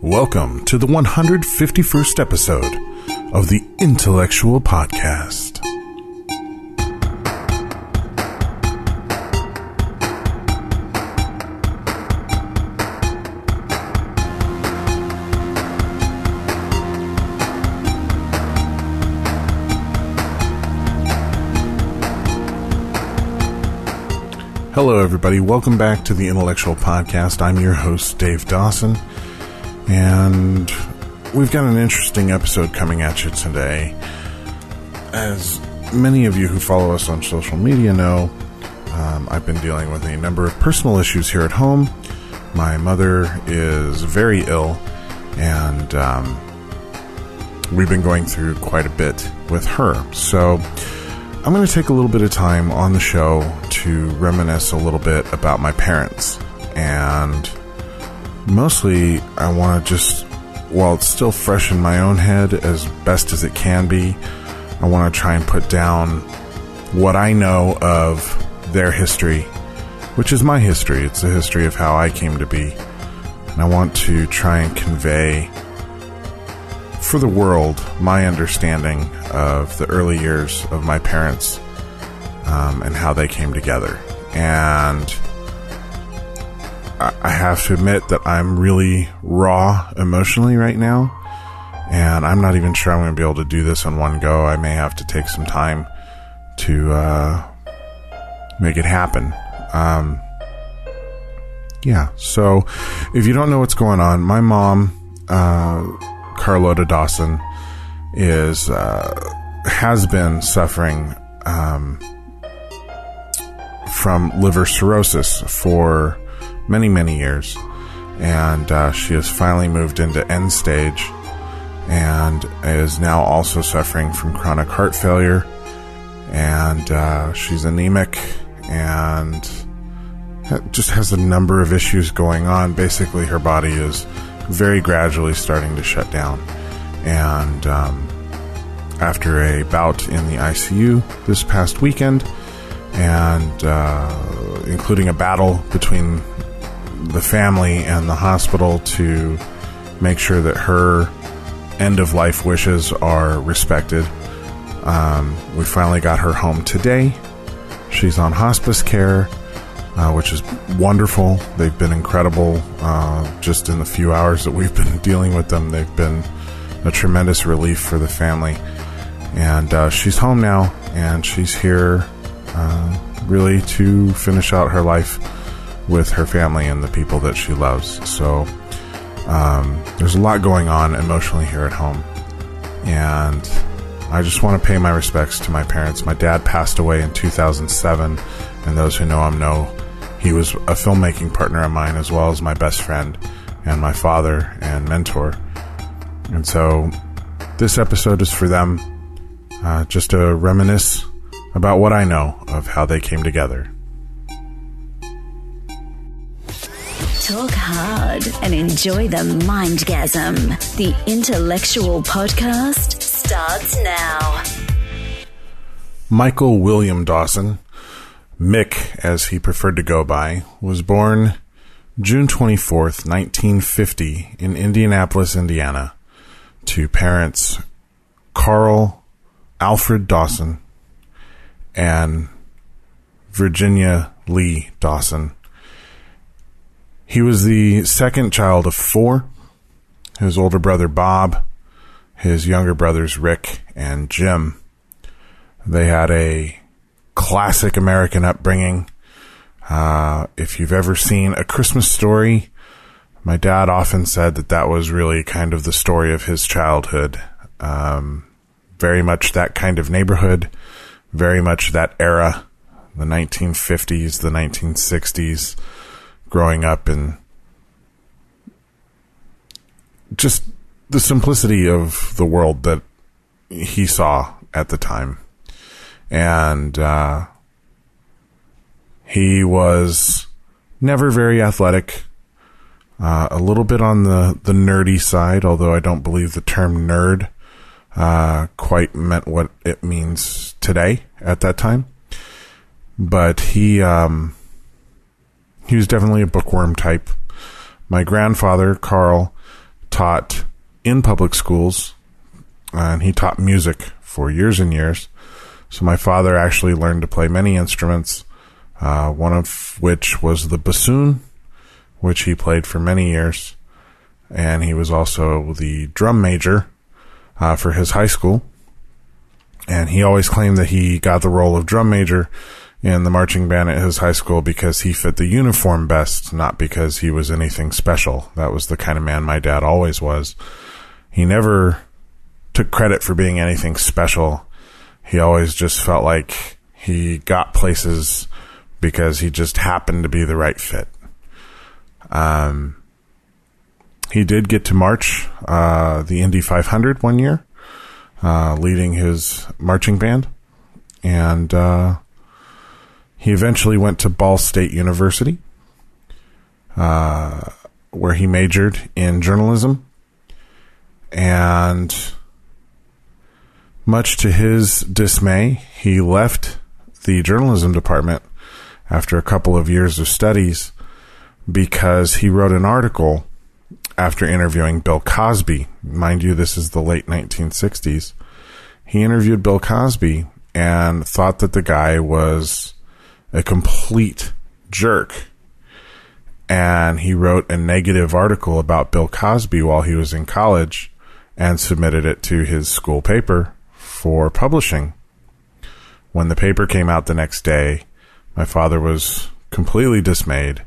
Welcome to the 151st episode of the Intellexual Podcast. Hello, everybody. Welcome back to the Intellexual Podcast. I'm your host, Dave Dawson, and we've got an interesting episode coming at you today. As many of you who follow us on social media know, um, I've been dealing with a number of personal issues here at home. My mother is very ill, and um, we've been going through quite a bit with her. So, I'm going to take a little bit of time on the show to reminisce a little bit about my parents. And mostly, I want to just, while it's still fresh in my own head as best as it can be, I want to try and put down what I know of their history, which is my history. It's the history of how I came to be. And I want to try and convey for the world my understanding of the early years of my parents um, and how they came together. And I, have to admit that I'm really raw emotionally right now. And I'm not even sure I'm going to be able to do this in one go. I may have to take some time to uh, make it happen. Um, yeah, so if you don't know what's going on, my mom. Uh, Carlotta Dawson is uh, has been suffering um, from liver cirrhosis for many many years, and uh, she has finally moved into end stage, and is now also suffering from chronic heart failure, and uh, she's anemic and just has a number of issues going on. Basically, her body is very gradually starting to shut down. And um, after a bout in the ICU this past weekend, and uh, including a battle between the family and the hospital to make sure that her end of life wishes are respected, um, we finally got her home today. She's on hospice care uh, which is wonderful. They've been incredible. Uh, just in the few hours that we've been dealing with them, they've been a tremendous relief for the family. And uh, she's home now, and she's here uh, really to finish out her life with her family and the people that she loves. So um, there's a lot going on emotionally here at home. And I just want to pay my respects to my parents. My dad passed away in 2007, and those who know him know he was a filmmaking partner of mine as well as my best friend and my father and mentor. And so this episode is for them, uh, just to reminisce about what I know of how they came together. Talk hard and enjoy the mindgasm. The intellexual podcast starts now. Michael William Dawson Mick, as he preferred to go by, was born June 24th, 1950, in Indianapolis, Indiana, to parents Carl Alfred Dawson and Virginia Lee Dawson. He was the second child of four. His older brother Bob, his younger brothers Rick and Jim. They had a classic American upbringing. Uh, if you've ever seen A Christmas Story, my dad often said that that was really kind of the story of his childhood. Um, very much that kind of neighborhood, very much that era, the 1950s, the 1960s, growing up in just the simplicity of the world that he saw at the time and uh, he was never very athletic. Uh, a little bit on the, the nerdy side, although I don't believe the term nerd uh, quite meant what it means today at that time. But he um, he was definitely a bookworm type. My grandfather Carl taught in public schools, and he taught music for years and years. So my father actually learned to play many instruments, uh, one of which was the bassoon, which he played for many years. And he was also the drum major uh, for his high school. And he always claimed that he got the role of drum major in the marching band at his high school because he fit the uniform best, not because he was anything special. That was the kind of man my dad always was. He never took credit for being anything special. He always just felt like he got places because he just happened to be the right fit. Um, he did get to march uh, the Indy 500 one year, uh, leading his marching band, and uh, he eventually went to Ball State University, uh, where he majored in journalism. And much to his dismay, he left the journalism department after a couple of years of studies because he wrote an article after interviewing Bill Cosby. Mind you, this is the late 1960s. He interviewed Bill Cosby and thought that the guy was a complete jerk. And he wrote a negative article about Bill Cosby while he was in college and submitted it to his school paper for publishing. When the paper came out the next day, my father was completely dismayed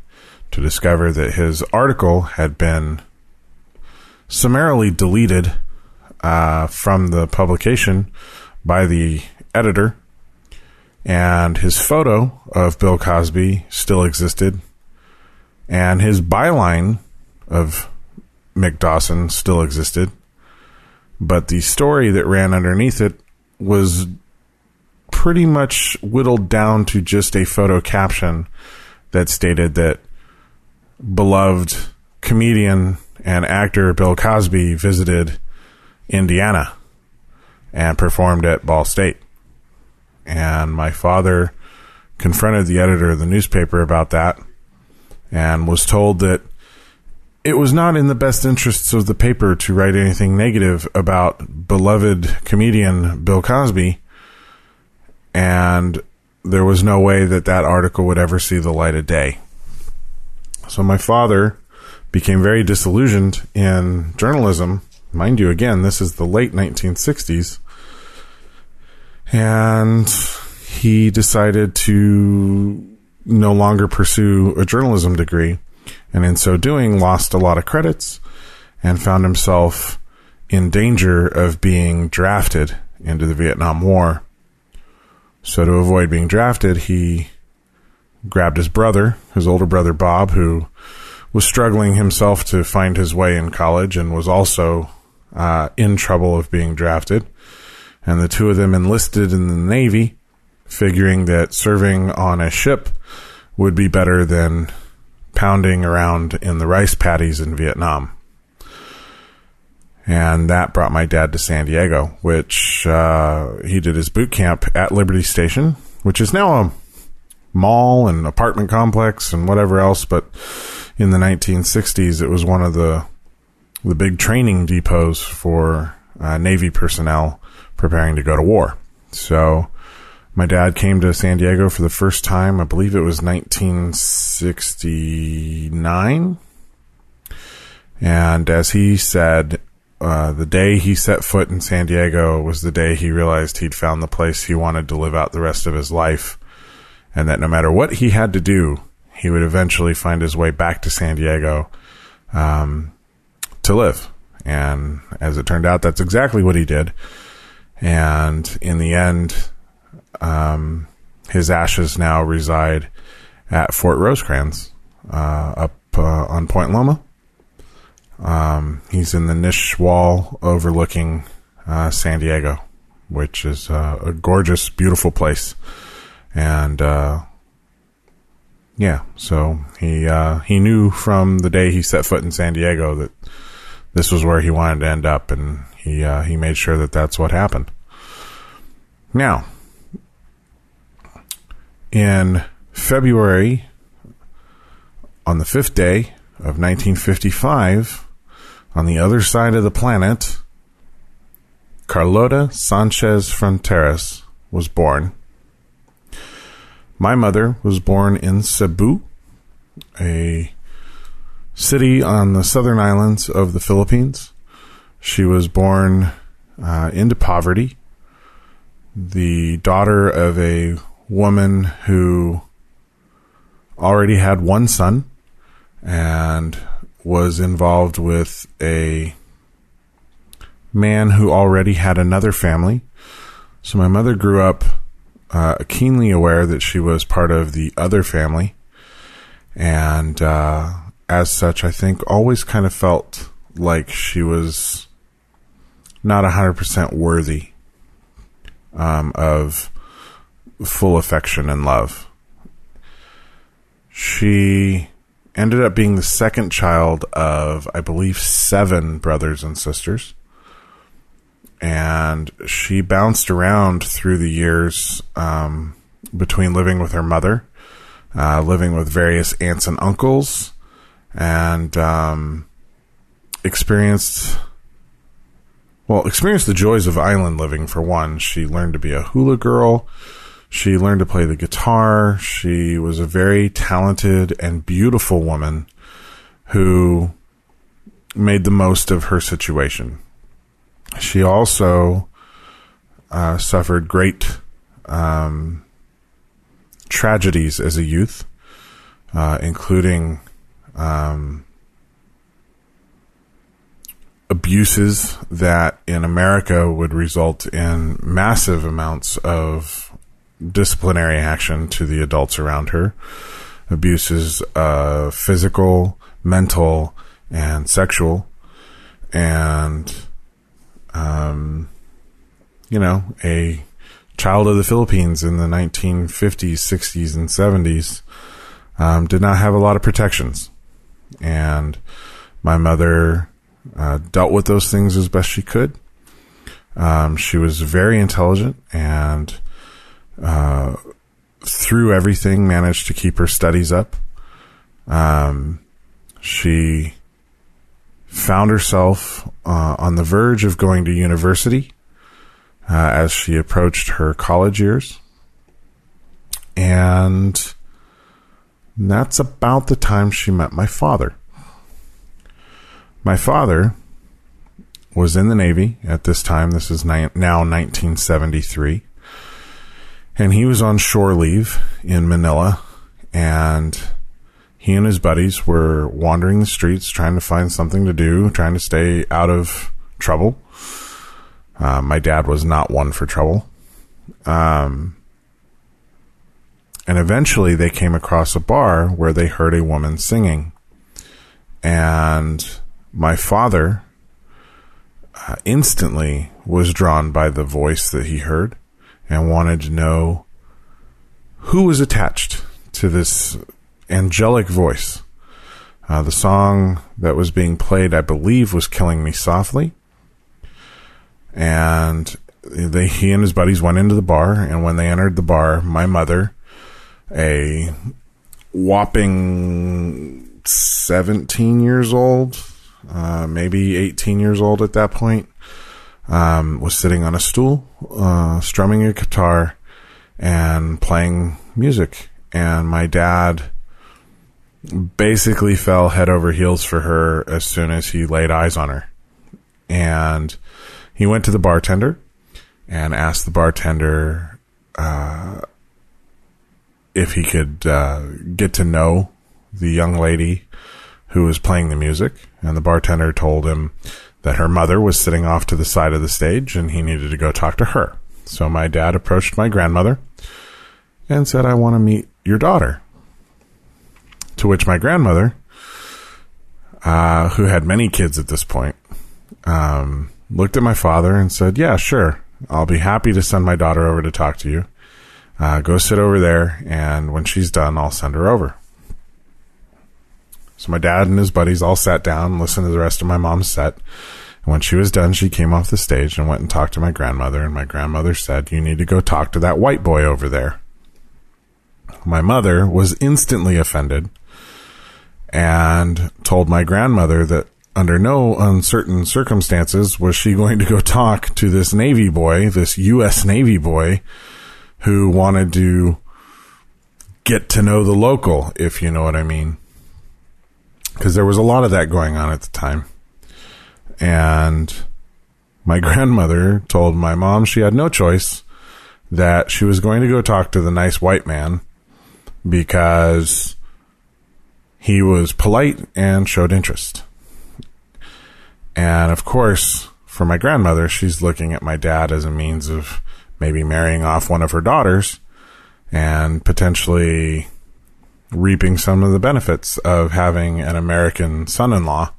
to discover that his article had been summarily deleted uh, from the publication by the editor and his photo of Bill Cosby still existed, and his byline of Mick Dawson still existed, but the story that ran underneath it was pretty much whittled down to just a photo caption that stated that beloved comedian and actor Bill Cosby visited Indiana and performed at Ball State and my father confronted the editor of the newspaper about that and was told that it was not in the best interests of the paper to write anything negative about beloved comedian Bill Cosby and there was no way that that article would ever see the light of day. So my father became very disillusioned in journalism. Mind you, again, this is the late 1960s and he decided to no longer pursue a journalism degree, and in so doing, lost a lot of credits and found himself in danger of being drafted into the Vietnam War. So, to avoid being drafted, he grabbed his brother, his older brother Bob, who was struggling himself to find his way in college and was also uh, in trouble of being drafted and the two of them enlisted in the Navy, figuring that serving on a ship would be better than pounding around in the rice paddies in Vietnam. And that brought my dad to San Diego, which uh, he did his boot camp at Liberty Station, which is now a mall and apartment complex and whatever else. But in the 1960s, it was one of the the big training depots for uh, Navy personnel preparing to go to war. So my dad came to San Diego for the first time, I believe it was 1969. And as he said, uh, the day he set foot in San Diego was the day he realized he'd found the place he wanted to live out the rest of his life. And that no matter what he had to do, he would eventually find his way back to San Diego um, to live. And as it turned out, that's exactly what he did. And in the end, um, his ashes now reside at Fort Rosecrans, uh, up uh, on Point Loma. Um, he's in the niche wall overlooking uh, San Diego, which is uh, a gorgeous, beautiful place. And uh, yeah, so he uh, he knew from the day he set foot in San Diego that this was where he wanted to end up, and he uh, he made sure that that's what happened. Now, in February, on the fifth day of 1955, on the other side of the planet, Carlota Sanchez Fronteras was born. My mother was born in Cebu, a city on the southern islands of the Philippines. She was born uh, into poverty, the daughter of a woman who already had one son and was involved with a man who already had another family. So my mother grew up uh, keenly aware that she was part of the other family. And uh, as such, I think always kind of felt like she was not 100% worthy um, of full affection and love. She ended up being the second child of, I believe, seven brothers and sisters. And she bounced around through the years um, between living with her mother, uh, living with various aunts and uncles, and um, experienced well, experienced the joys of island living for one. She learned to be a hula girl. She learned to play the guitar. She was a very talented and beautiful woman who made the most of her situation. She also uh, suffered great um, tragedies as a youth, uh, including um, abuses that in America would result in massive amounts of disciplinary action to the adults around her. Abuses, uh, physical, mental, and sexual. And, um, you know, a child of the Philippines in the 1950s, 60s, and 70s um, did not have a lot of protections. And my mother uh, dealt with those things as best she could. Um, she was very intelligent and uh, through everything managed to keep her studies up. Um, she found herself uh, on the verge of going to university uh, as she approached her college years. And that's about the time she met my father. My father was in the Navy at this time. This is now 1973. And he was on shore leave in Manila. And he and his buddies were wandering the streets trying to find something to do, trying to stay out of trouble. Uh, my dad was not one for trouble. Um, and eventually they came across a bar where they heard a woman singing. And my father uh, instantly was drawn by the voice that he heard and wanted to know who was attached to this angelic voice. Uh, the song that was being played, I believe, was Killing Me Softly. And they, he and his buddies went into the bar, and when they entered the bar, my mother, a whopping 17 years old, uh, maybe 18 years old at that point, um, was sitting on a stool, uh, strumming a guitar and playing music. And my dad basically fell head over heels for her as soon as he laid eyes on her. And he went to the bartender and asked the bartender uh, if he could uh, get to know the young lady who was playing the music, and the bartender told him that her mother was sitting off to the side of the stage and he needed to go talk to her. So my dad approached my grandmother and said, I want to meet your daughter. To which my grandmother, uh, who had many kids at this point, um, looked at my father and said, Yeah, sure. I'll be happy to send my daughter over to talk to you. Uh, go sit over there, and when she's done, I'll send her over. So my dad and his buddies all sat down and listened to the rest of my mom's set. And when she was done, she came off the stage and went and talked to my grandmother. And my grandmother said, You need to go talk to that white boy over there. My mother was instantly offended and told my grandmother that under no uncertain circumstances was she going to go talk to this Navy boy, this U.S. Navy boy, who wanted to get to know the local, if you know what I mean. Because there was a lot of that going on at the time. And my grandmother told my mom she had no choice that she was going to go talk to the nice white man because he was polite and showed interest. And of course, for my grandmother, she's looking at my dad as a means of maybe marrying off one of her daughters and potentially reaping some of the benefits of having an American son in law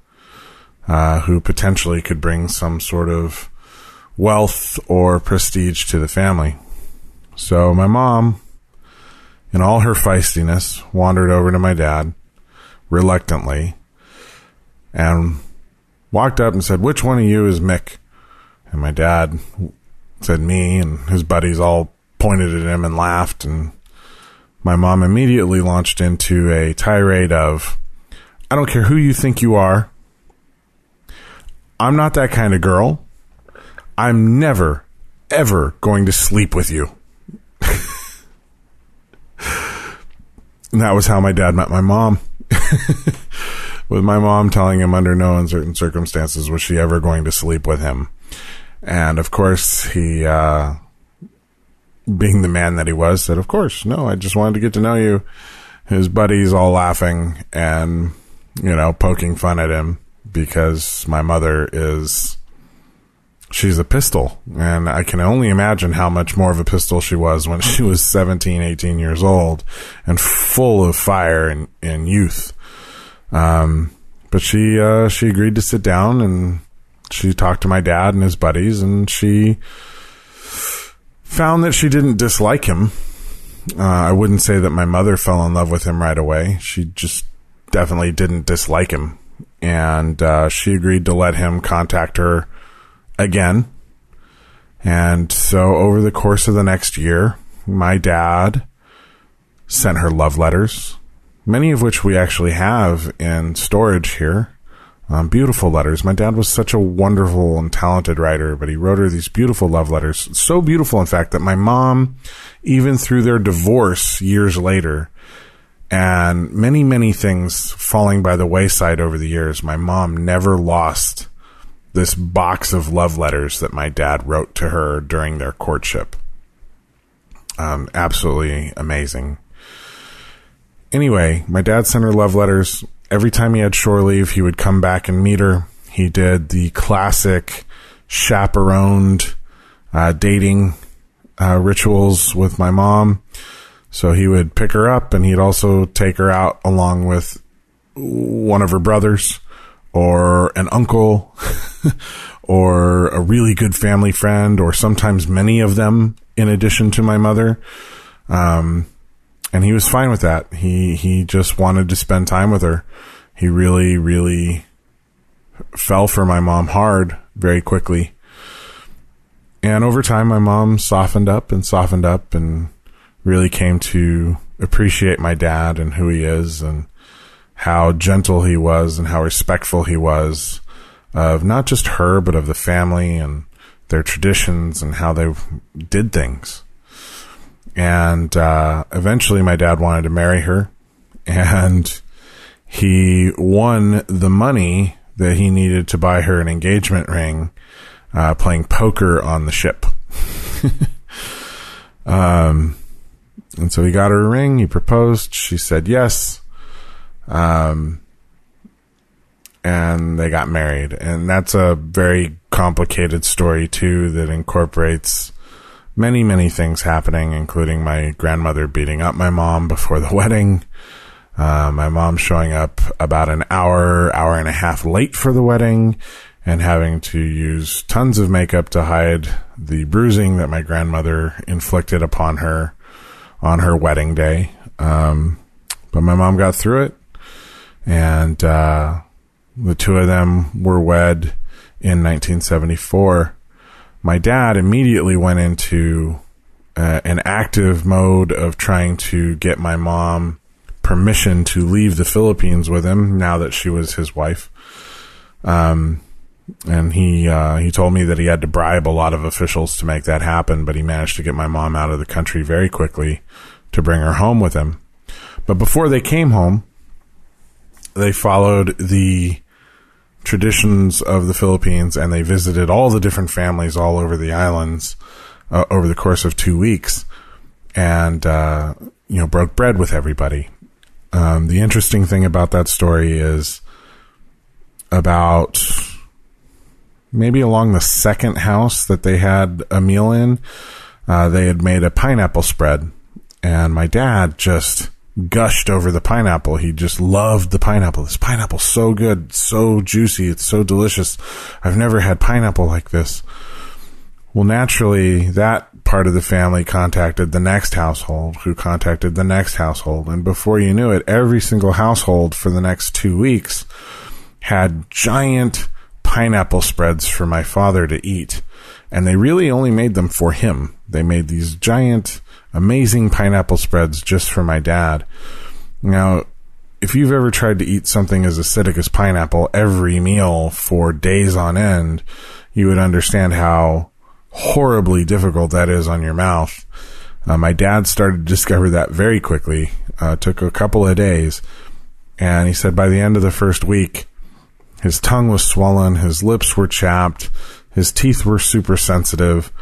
uh, who potentially could bring some sort of wealth or prestige to the family. So my mom, in all her feistiness, wandered over to my dad reluctantly and walked up and said, Which one of you is Mick? And my dad said, Me, and his buddies all pointed at him and laughed. And my mom immediately launched into a tirade of, I don't care who you think you are. I'm not that kind of girl. I'm never, ever going to sleep with you. and that was how my dad met my mom. with my mom telling him under no uncertain circumstances was she ever going to sleep with him. And of course, he, uh, being the man that he was, said, Of course, no, I just wanted to get to know you. His buddies all laughing and, you know, poking fun at him because my mother is. She's a pistol, and I can only imagine how much more of a pistol she was when she was 17, 18 years old and full of fire and, and youth. Um, but she, uh, she agreed to sit down and she talked to my dad and his buddies and she found that she didn't dislike him. Uh, I wouldn't say that my mother fell in love with him right away. She just definitely didn't dislike him. And uh, she agreed to let him contact her again. And so over the course of the next year, my dad sent her love letters, many of which we actually have in storage here. Um, beautiful letters. My dad was such a wonderful and talented writer, but he wrote her these beautiful love letters. So beautiful, in fact, that my mom, even through their divorce years later, and many, many things falling by the wayside over the years, my mom never lost this box of love letters that my dad wrote to her during their courtship. Um, absolutely amazing. Anyway, my dad sent her love letters every time he had shore leave, he would come back and meet her. He did the classic chaperoned uh, dating uh, rituals with my mom. So he would pick her up and he'd also take her out along with one of her brothers or an uncle or a really good family friend or sometimes many of them in addition to my mother. Um, and he was fine with that. He he just wanted to spend time with her. He really really fell for my mom hard very quickly. And over time my mom softened up and softened up and really came to appreciate my dad and who he is and how gentle he was and how respectful he was of not just her but of the family and their traditions and how they did things and uh, eventually my dad wanted to marry her. And he won the money that he needed to buy her an engagement ring uh, playing poker on the ship. Um, and so he got her a ring. He proposed. She said yes. Um, and they got married. And that's a very complicated story too that incorporates many, many things happening, including my grandmother beating up my mom before the wedding. Uh, my mom showing up about an hour, hour and a half late for the wedding and having to use tons of makeup to hide the bruising that my grandmother inflicted upon her on her wedding day. Um, but my mom got through it and, uh, the two of them were wed in 1974 my dad immediately went into uh, an active mode of trying to get my mom permission to leave the Philippines with him now that she was his wife. Um, and he uh, he told me that he had to bribe a lot of officials to make that happen, but he managed to get my mom out of the country very quickly to bring her home with him. But before they came home, they followed the traditions of the Philippines and they visited all the different families all over the islands uh, over the course of two weeks and, uh, you know, broke bread with everybody. Um, the interesting thing about that story is about maybe along the second house that they had a meal in, uh, they had made a pineapple spread. And my dad just gushed over the pineapple. He just loved the pineapple. This pineapple's so good, so juicy, it's so delicious. I've never had pineapple like this. Well, naturally, that part of the family contacted the next household, who contacted the next household. And before you knew it, every single household for the next two weeks had giant pineapple spreads for my father to eat. And they really only made them for him. They made these giant amazing pineapple spreads just for my dad. Now, if you've ever tried to eat something as acidic as pineapple every meal for days on end, you would understand how horribly difficult that is on your mouth. Uh, my dad started to discover that very quickly. Uh, took a couple of days, and he said by the end of the first week, his tongue was swollen, his lips were chapped, his teeth were super sensitive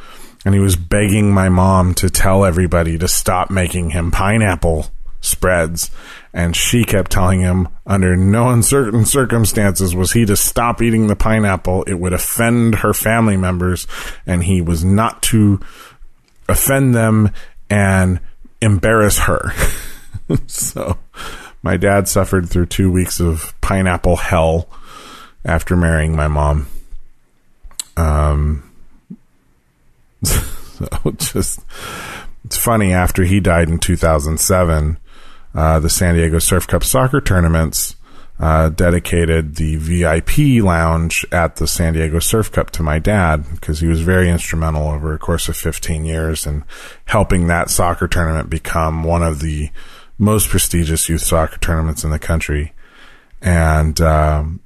and he was begging my mom to tell everybody to stop making him pineapple spreads. And she kept telling him under no uncertain circumstances was he to stop eating the pineapple. It would offend her family members and he was not to offend them and embarrass her. so my dad suffered through two weeks of pineapple hell after marrying my mom. Um, so just it's funny after he died in 2007 uh, the san diego surf cup soccer tournaments uh, dedicated the vip lounge at the san diego surf cup to my dad because he was very instrumental over a course of 15 years in helping that soccer tournament become one of the most prestigious youth soccer tournaments in the country. And um,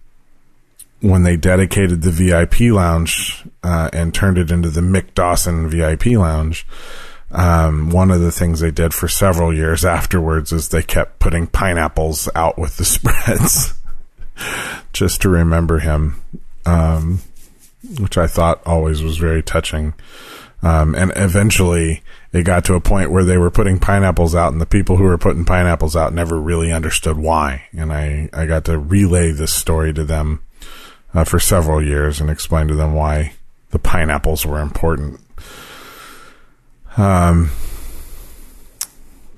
when they dedicated the VIP lounge uh, and turned it into the Mick Dawson VIP lounge, um, one of the things they did for several years afterwards is they kept putting pineapples out with the spreads just to remember him, um, which I thought always was very touching. Um, and eventually it got to a point where they were putting pineapples out and the people who were putting pineapples out never really understood why. And I, I got to relay this story to them uh, for several years and explained to them why the pineapples were important. Um,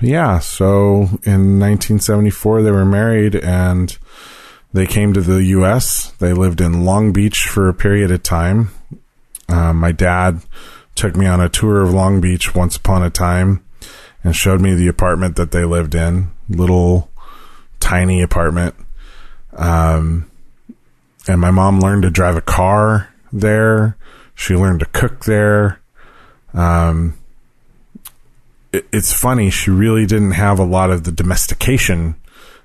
yeah, so in 1974 they were married and they came to the U.S. They lived in Long Beach for a period of time. Uh, my dad took me on a tour of Long Beach once upon a time and showed me the apartment that they lived in. Little tiny apartment. Um, and my mom learned to drive a car there. She learned to cook there. Um, it, it's funny. She really didn't have a lot of the domestication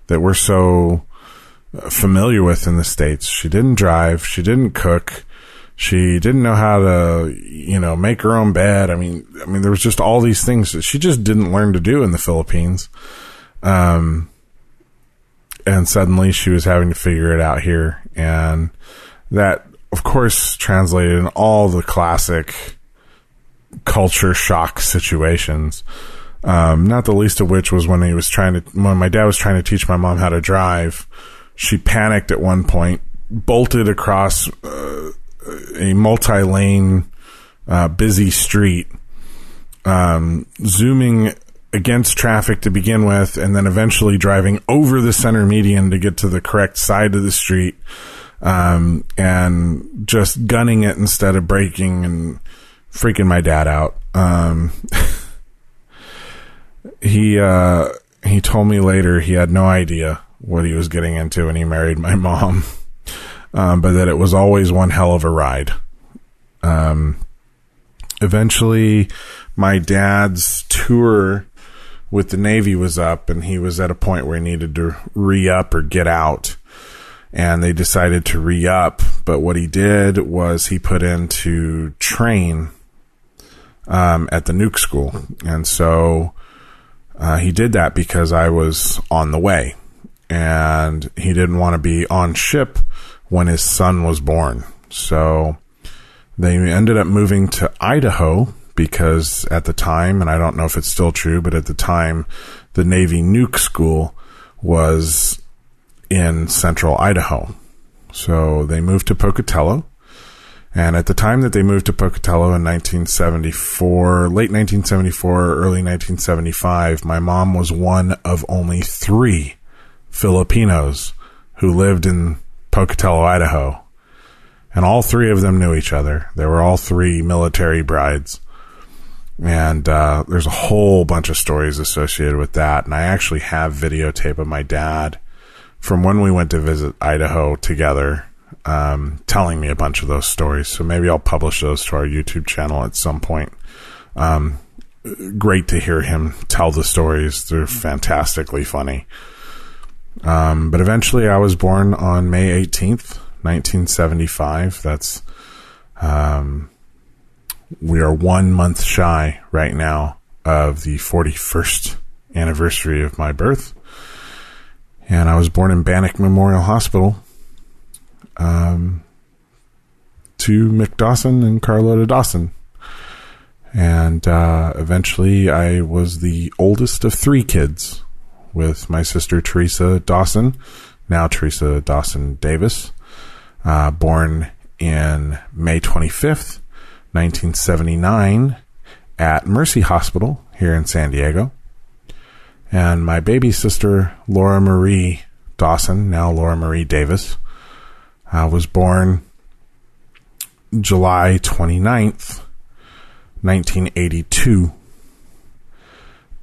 that we're so uh, familiar with in the states. She didn't drive. She didn't cook. She didn't know how to, you know, make her own bed. I mean, I mean, there was just all these things that she just didn't learn to do in the Philippines. Um, and suddenly she was having to figure it out here. And that, of course, translated in all the classic culture shock situations. Um, not the least of which was when he was trying to, when my dad was trying to teach my mom how to drive. She panicked at one point, bolted across uh, a multi lane, uh, busy street, um, zooming against traffic to begin with, and then eventually driving over the center median to get to the correct side of the street, um, and just gunning it instead of braking and freaking my dad out. Um, he uh, he told me later he had no idea what he was getting into when he married my mom, um, but that it was always one hell of a ride. Um, eventually, my dad's tour with the Navy was up and he was at a point where he needed to re up or get out. and they decided to re up. But what he did was he put in to train um, at the nuke school. And so uh, he did that because I was on the way. And he didn't want to be on ship when his son was born. So they ended up moving to Idaho because at the time, and I don't know if it's still true, but at the time, the Navy nuke school was in central Idaho. So they moved to Pocatello. And at the time that they moved to Pocatello in 1974, late 1974, early 1975, my mom was one of only three Filipinos who lived in Pocatello, Idaho. And all three of them knew each other. They were all three military brides. And uh, there's a whole bunch of stories associated with that. And I actually have videotape of my dad from when we went to visit Idaho together um, telling me a bunch of those stories. So maybe I'll publish those to our YouTube channel at some point. Um, great to hear him tell the stories. They're fantastically funny. Um, but eventually I was born on May 18th, 1975. That's, um, we are one month shy right now of the 41st anniversary of my birth. And I was born in Bannock Memorial Hospital um, to Mick Dawson and Carlotta Dawson. And uh, eventually, I was the oldest of three kids with my sister Teresa Dawson, now Teresa Dawson Davis, uh, born in May 25th, 1979, at Mercy Hospital here in San Diego. And my baby sister, Laura Marie Dawson, now Laura Marie Davis, uh, was born July 29th, 1982,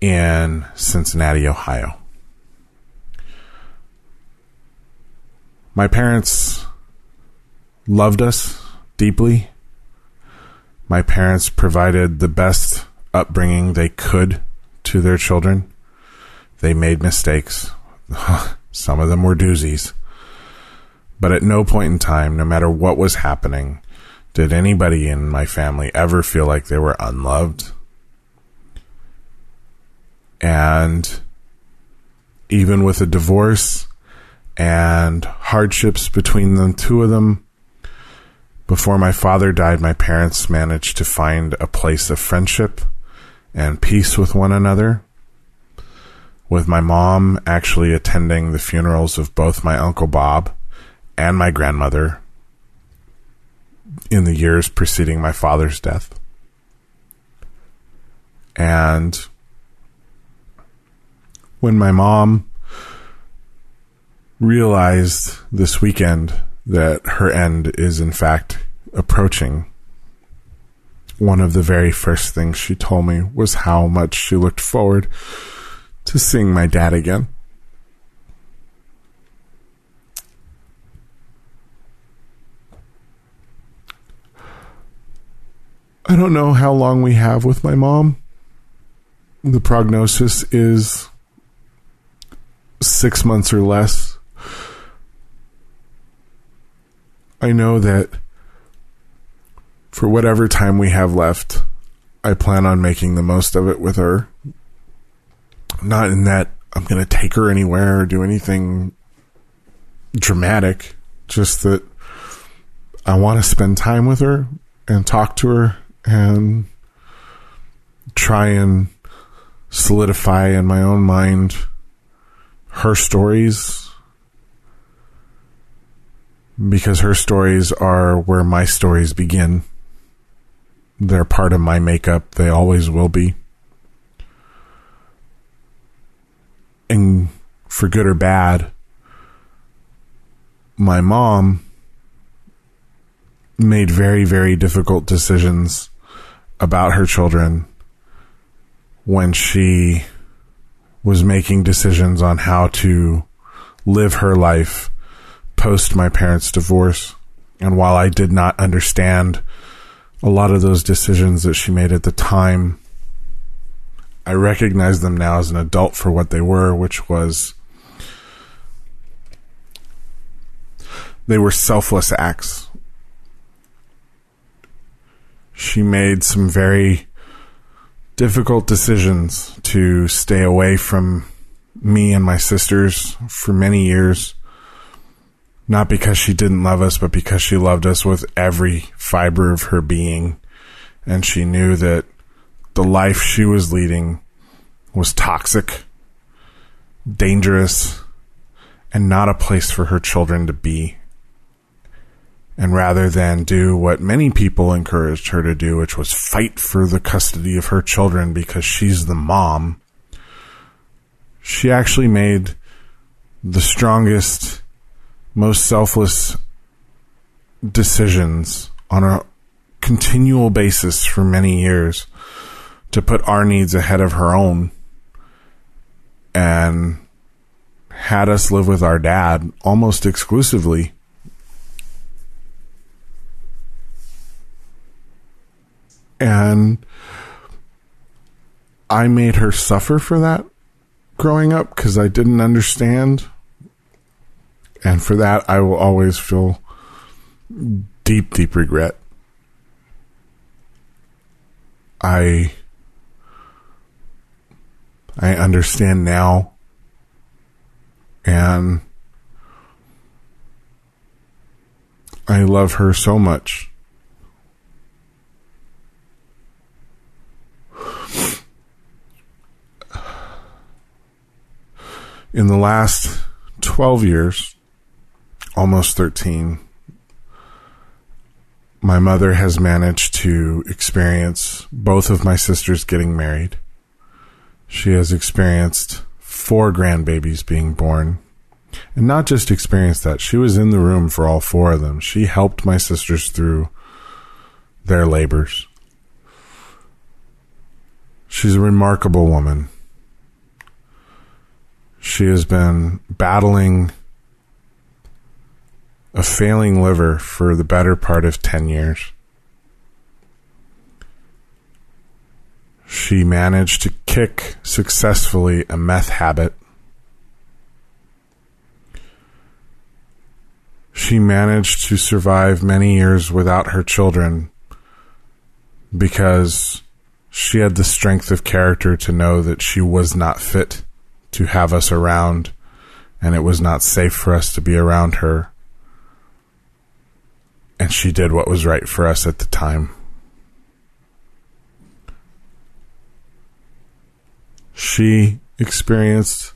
in Cincinnati, Ohio. My parents loved us deeply. My parents provided the best upbringing they could to their children. They made mistakes. Some of them were doozies. But at no point in time, no matter what was happening, did anybody in my family ever feel like they were unloved. And even with a divorce and hardships between the two of them, before my father died, my parents managed to find a place of friendship and peace with one another. With my mom actually attending the funerals of both my Uncle Bob and my grandmother in the years preceding my father's death. And when my mom realized this weekend that her end is in fact approaching, one of the very first things she told me was how much she looked forward to seeing my dad again. I don't know how long we have with my mom. The prognosis is six months or less. I know that for whatever time we have left, I plan on making the most of it with her. Not in that I'm going to take her anywhere or do anything dramatic, just that I want to spend time with her and talk to her and try and solidify in my own mind her stories because her stories are where my stories begin. They're part of my makeup. They always will be. And for good or bad, my mom made very, very difficult decisions about her children when she was making decisions on how to live her life post my parents' divorce. And while I did not understand a lot of those decisions that she made at the time, I recognize them now as an adult for what they were, which was they were selfless acts. She made some very difficult decisions to stay away from me and my sisters for many years. Not because she didn't love us, but because she loved us with every fiber of her being. And she knew that the life she was leading was toxic, dangerous, and not a place for her children to be. And rather than do what many people encouraged her to do, which was fight for the custody of her children because she's the mom, she actually made the strongest, most selfless decisions on a continual basis for many years to put our needs ahead of her own and had us live with our dad almost exclusively. And I made her suffer for that growing up because I didn't understand. And for that, I will always feel deep, deep regret. I I understand now and I love her so much. In the last 12 years, almost 13, my mother has managed to experience both of my sisters getting married. She has experienced four grandbabies being born. And not just experienced that, she was in the room for all four of them. She helped my sisters through their labors. She's a remarkable woman. She has been battling a failing liver for the better part of 10 years. She managed to kick successfully a meth habit. She managed to survive many years without her children because she had the strength of character to know that she was not fit to have us around and it was not safe for us to be around her. And she did what was right for us at the time. she experienced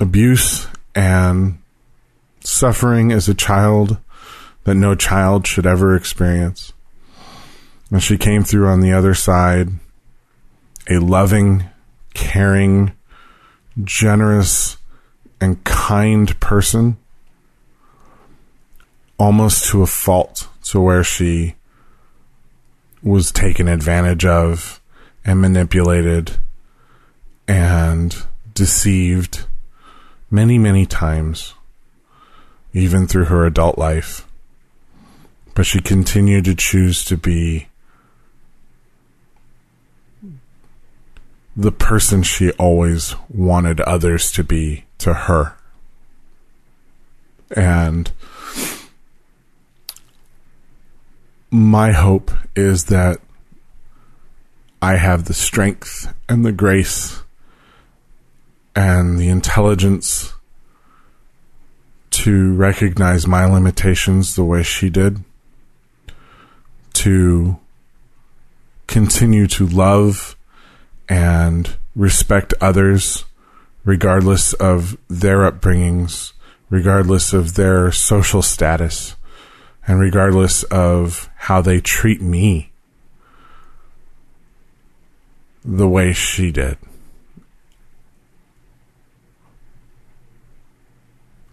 abuse and suffering as a child that no child should ever experience. And she came through on the other side a loving, caring, generous, and kind person, almost to a fault, to where she was taken advantage of and manipulated and deceived many, many times, even through her adult life. But she continued to choose to be the person she always wanted others to be to her. And my hope is that I have the strength and the grace and the intelligence to recognize my limitations the way she did, to continue to love and respect others regardless of their upbringings, regardless of their social status, and regardless of how they treat me the way she did.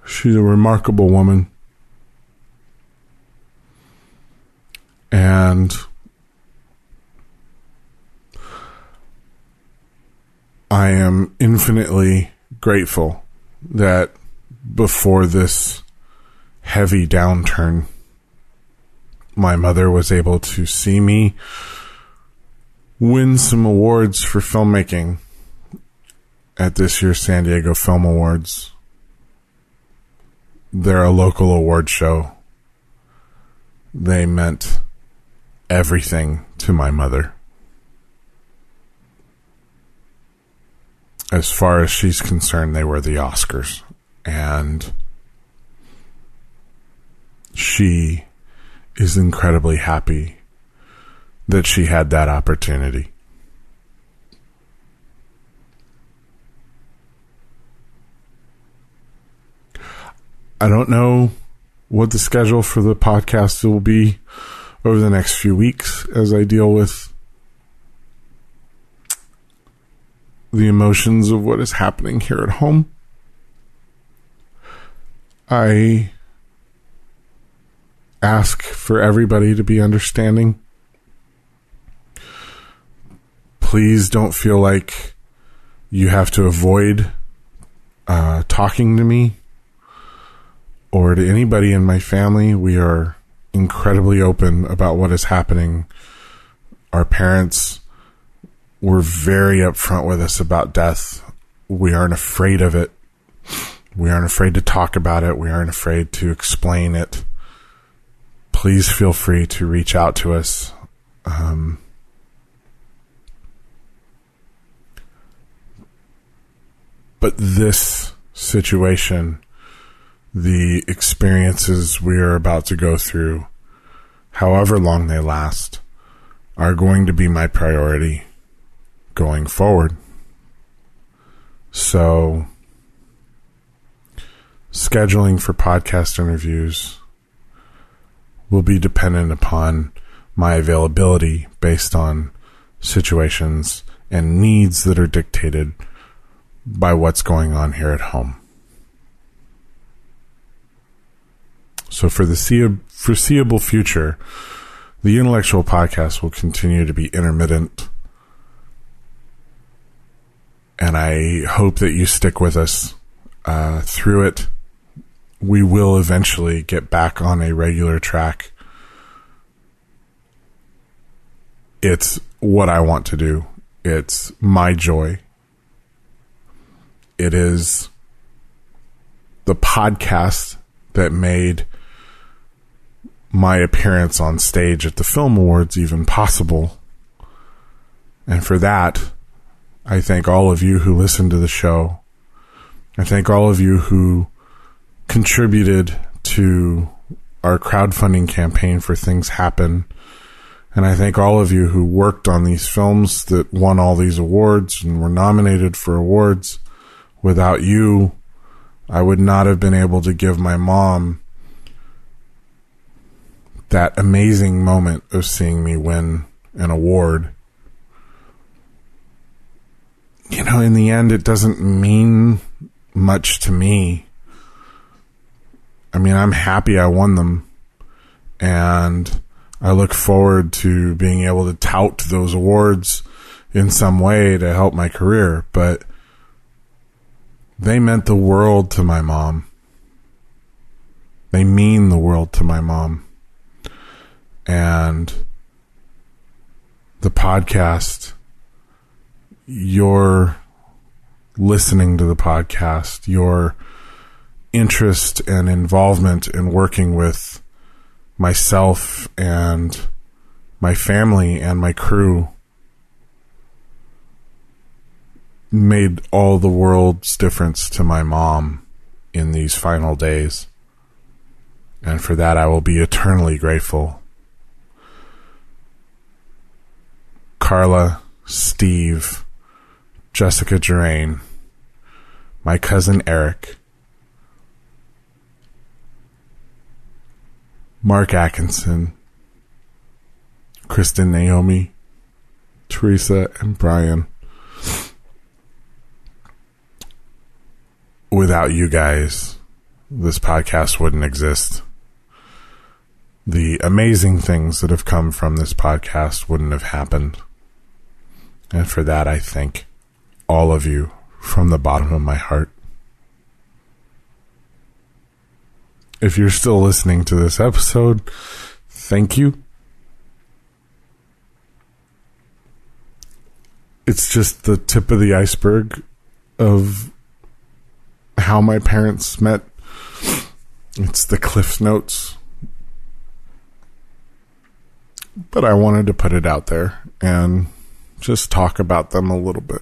She's a remarkable woman. And I am infinitely grateful that before this heavy downturn, my mother was able to see me win some awards for filmmaking at this year's San Diego Film Awards they're a local award show. They meant everything to my mother. As far as she's concerned, they were the Oscars. And she is incredibly happy that she had that opportunity. I don't know what the schedule for the podcast will be over the next few weeks as I deal with the emotions of what is happening here at home. I ask for everybody to be understanding. Please don't feel like you have to avoid uh, talking to me or to anybody in my family. We are incredibly open about what is happening. Our parents were very upfront with us about death. We aren't afraid of it. We aren't afraid to talk about it. We aren't afraid to explain it. Please feel free to reach out to us. Um, but this situation the experiences we are about to go through, however long they last, are going to be my priority going forward. So, scheduling for podcast interviews will be dependent upon my availability based on situations and needs that are dictated by what's going on here at home. So for the foreseeable future, the Intellexual podcast will continue to be intermittent. And I hope that you stick with us uh, through it. We will eventually get back on a regular track. It's what I want to do. It's my joy. It is the podcast that made my appearance on stage at the Film Awards even possible. And for that, I thank all of you who listened to the show. I thank all of you who contributed to our crowdfunding campaign for Things Happen. And I thank all of you who worked on these films that won all these awards and were nominated for awards. Without you, I would not have been able to give my mom that amazing moment of seeing me win an award. You know, in the end, it doesn't mean much to me. I mean, I'm happy I won them. And I look forward to being able to tout those awards in some way to help my career. But they meant the world to my mom. They mean the world to my mom and the podcast, your listening to the podcast, your interest and involvement in working with myself and my family and my crew made all the world's difference to my mom in these final days. And for that, I will be eternally grateful. Carla, Steve, Jessica Drain, my cousin Eric, Mark Atkinson, Kristen Naomi, Teresa, and Brian. Without you guys, this podcast wouldn't exist. The amazing things that have come from this podcast wouldn't have happened. And for that, I thank all of you from the bottom of my heart. If you're still listening to this episode, thank you. It's just the tip of the iceberg of how my parents met It's the Cliff Notes. But I wanted to put it out there and just talk about them a little bit.